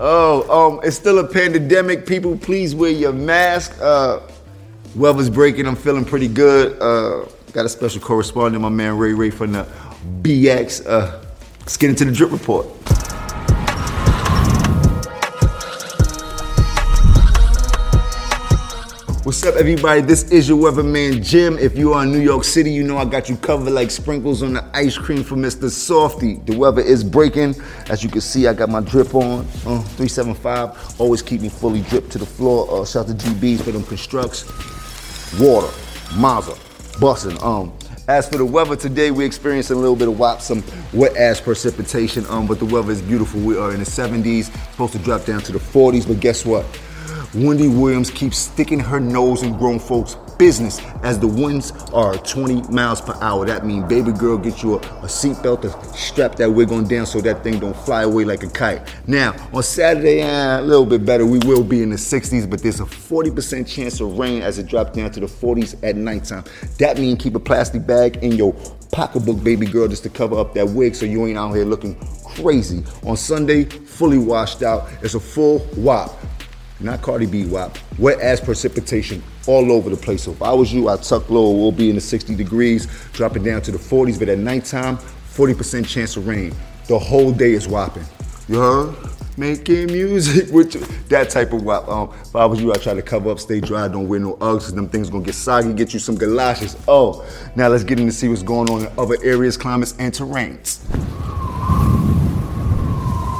Oh, um, it's still a pandemic. People, please wear your mask. Uh, weather's breaking. I'm feeling pretty good. Uh, got a special correspondent, my man Ray Ray from the BX. Uh, let's get into the drip report. What's up, everybody? This is your weatherman Jim. If you are in New York City, you know I got you covered like sprinkles on the ice cream for Mr. Softee. The weather is breaking. As you can see, I got my drip on. Uh, 375. Always keep me fully dripped to the floor. Uh, shout out to GBs for them constructs. Water, Mazda, bussin'. Um, as for the weather today, we're experiencing a little bit of WAP, some wet ass precipitation, um, but the weather is beautiful. We are in the 70s, supposed to drop down to the 40s, but guess what? Wendy Williams keeps sticking her nose in grown folks' business as the winds are 20 miles per hour. That means, baby girl, get you a, a seatbelt to strap that wig on down so that thing don't fly away like a kite. Now, on Saturday, uh, a little bit better. We will be in the 60s, but there's a 40% chance of rain as it drops down to the 40s at nighttime. That means keep a plastic bag in your pocketbook, baby girl, just to cover up that wig so you ain't out here looking crazy. On Sunday, fully washed out. It's a full WAP not Cardi B WAP, wet ass precipitation all over the place. So if I was you, I'd tuck low. We'll be in the 60 degrees, dropping down to the 40s, but at nighttime, 40% chance of rain. The whole day is whopping. You heard? Making music with you. that type of WAP. Um, if I was you, I'd try to cover up, stay dry, don't wear no Uggs, cause them things gonna get soggy, get you some galoshes. Oh, now let's get in to see what's going on in other areas, climates, and terrains.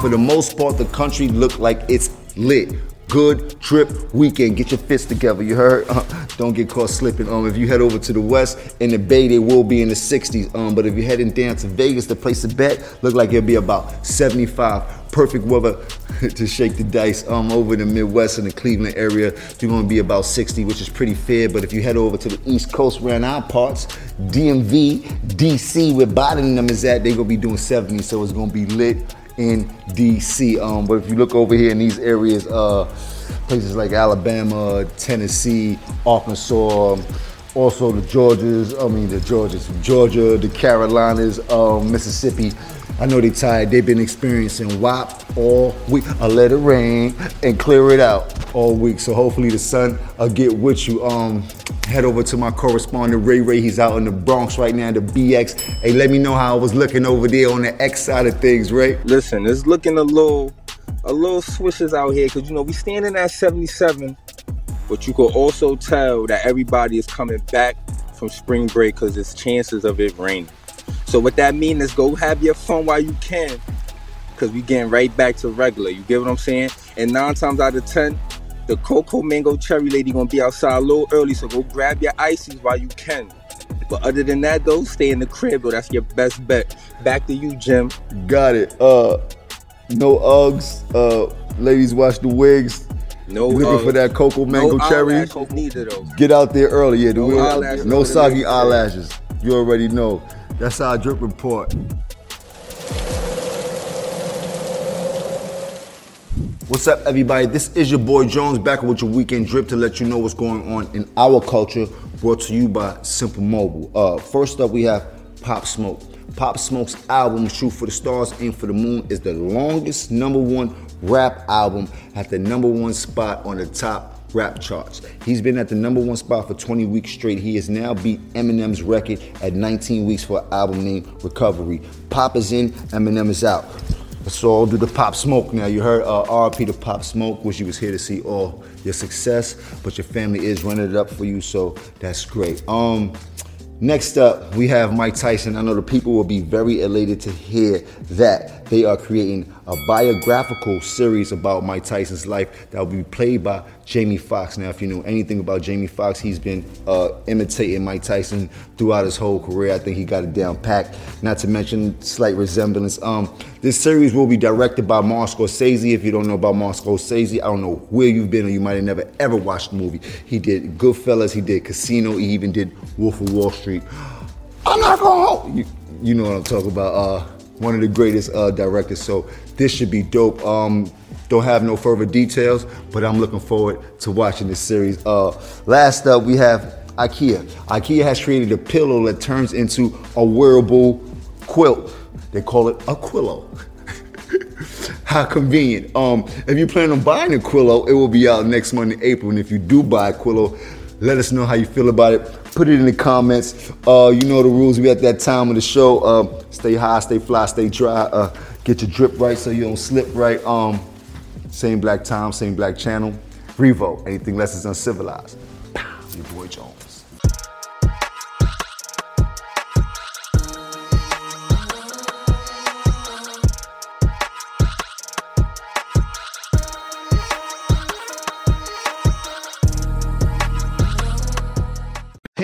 For the most part, the country looked like it's lit good trip weekend. Get your fists together. You heard? Uh, don't get caught slipping. Um, if you head over to the west in the Bay, they will be in the 60s. Um, but if you're heading down to Vegas, the place to bet, look like it'll be about 75. Perfect weather to shake the dice. Um, over in the Midwest in the Cleveland area, you're gonna be about 60, which is pretty fair. But if you head over to the East Coast around our parts, DMV, DC, where Biden and them is at, they gonna be doing 70. So it's gonna be lit in DC. Um, but if you look over here in these areas, uh, places like Alabama, Tennessee, Arkansas, also the Georgias, I mean the Georgias, Georgia, the Carolinas, um, Mississippi. I know they tired. They've been experiencing WAP all week. I let it rain and clear it out all week. So hopefully the sun will get with you. Um, head over to my correspondent Ray Ray. He's out in the Bronx right now, the BX. Hey, let me know how I was looking over there on the X side of things, Ray. Listen, it's looking a little, a little swishes out here because you know we standing at 77, but you could also tell that everybody is coming back from spring break because there's chances of it raining. So what that means is go have your fun while you can, because we getting right back to regular. You get what I'm saying? And nine times out of ten, the cocoa mango cherry lady gonna be outside a little early, so go grab your ices while you can. But other than that, though, stay in the crib, though. That's your best bet. Back to you, Jim. Got it. Uh, no Uggs. Uh, ladies, wash the wigs. No, looking uh, for that cocoa mango no cherry. neither, though. Get out there early. Yeah, No no no soggy eyelashes. You already know. That's our drip report. What's up, everybody? This is your boy Jones back with your weekend drip to let you know what's going on in our culture. Brought to you by Simple Mobile. Uh, first up, we have Pop Smoke. Pop Smoke's album "Shoot for the Stars, Aim for the Moon" is the longest number one rap album at the number one spot on the top rap charts. He's been at the number one spot for 20 weeks straight. He has now beat Eminem's record at 19 weeks for an album named Recovery. Pop is in, Eminem is out. Let's all do the Pop Smoke now. You heard uh, RP the Pop Smoke. Wish you was here to see all your success, but your family is running it up for you, so that's great. Um, Next up, we have Mike Tyson. I know the people will be very elated to hear that they are creating a biographical series about Mike Tyson's life that will be played by Jamie Foxx. Now, if you know anything about Jamie Foxx, he's been uh, imitating Mike Tyson throughout his whole career. I think he got it down packed. Not to mention slight resemblance. Um, this series will be directed by Martin Scorsese. If you don't know about Martin Scorsese, I don't know where you've been or you might have never ever watched the movie. He did Goodfellas, he did Casino, he even did Wolf of Wall Street. I'm not going you, you know what I'm talking about. Uh, one of the greatest uh, directors. So this should be dope. Um, don't have no further details, but I'm looking forward to watching this series. Uh, last up, we have IKEA. IKEA has created a pillow that turns into a wearable quilt. They call it a Quillow. How convenient. Um, if you plan on buying a Quillow, it will be out next month in April. And if you do buy a Quillow, let us know how you feel about it. Put it in the comments. Uh, you know the rules. We at that time of the show. Uh, stay high, stay fly, stay dry. Uh, get your drip right so you don't slip right. Um, same black time, same black channel. Revo. Anything less is uncivilized. Your boy Jones.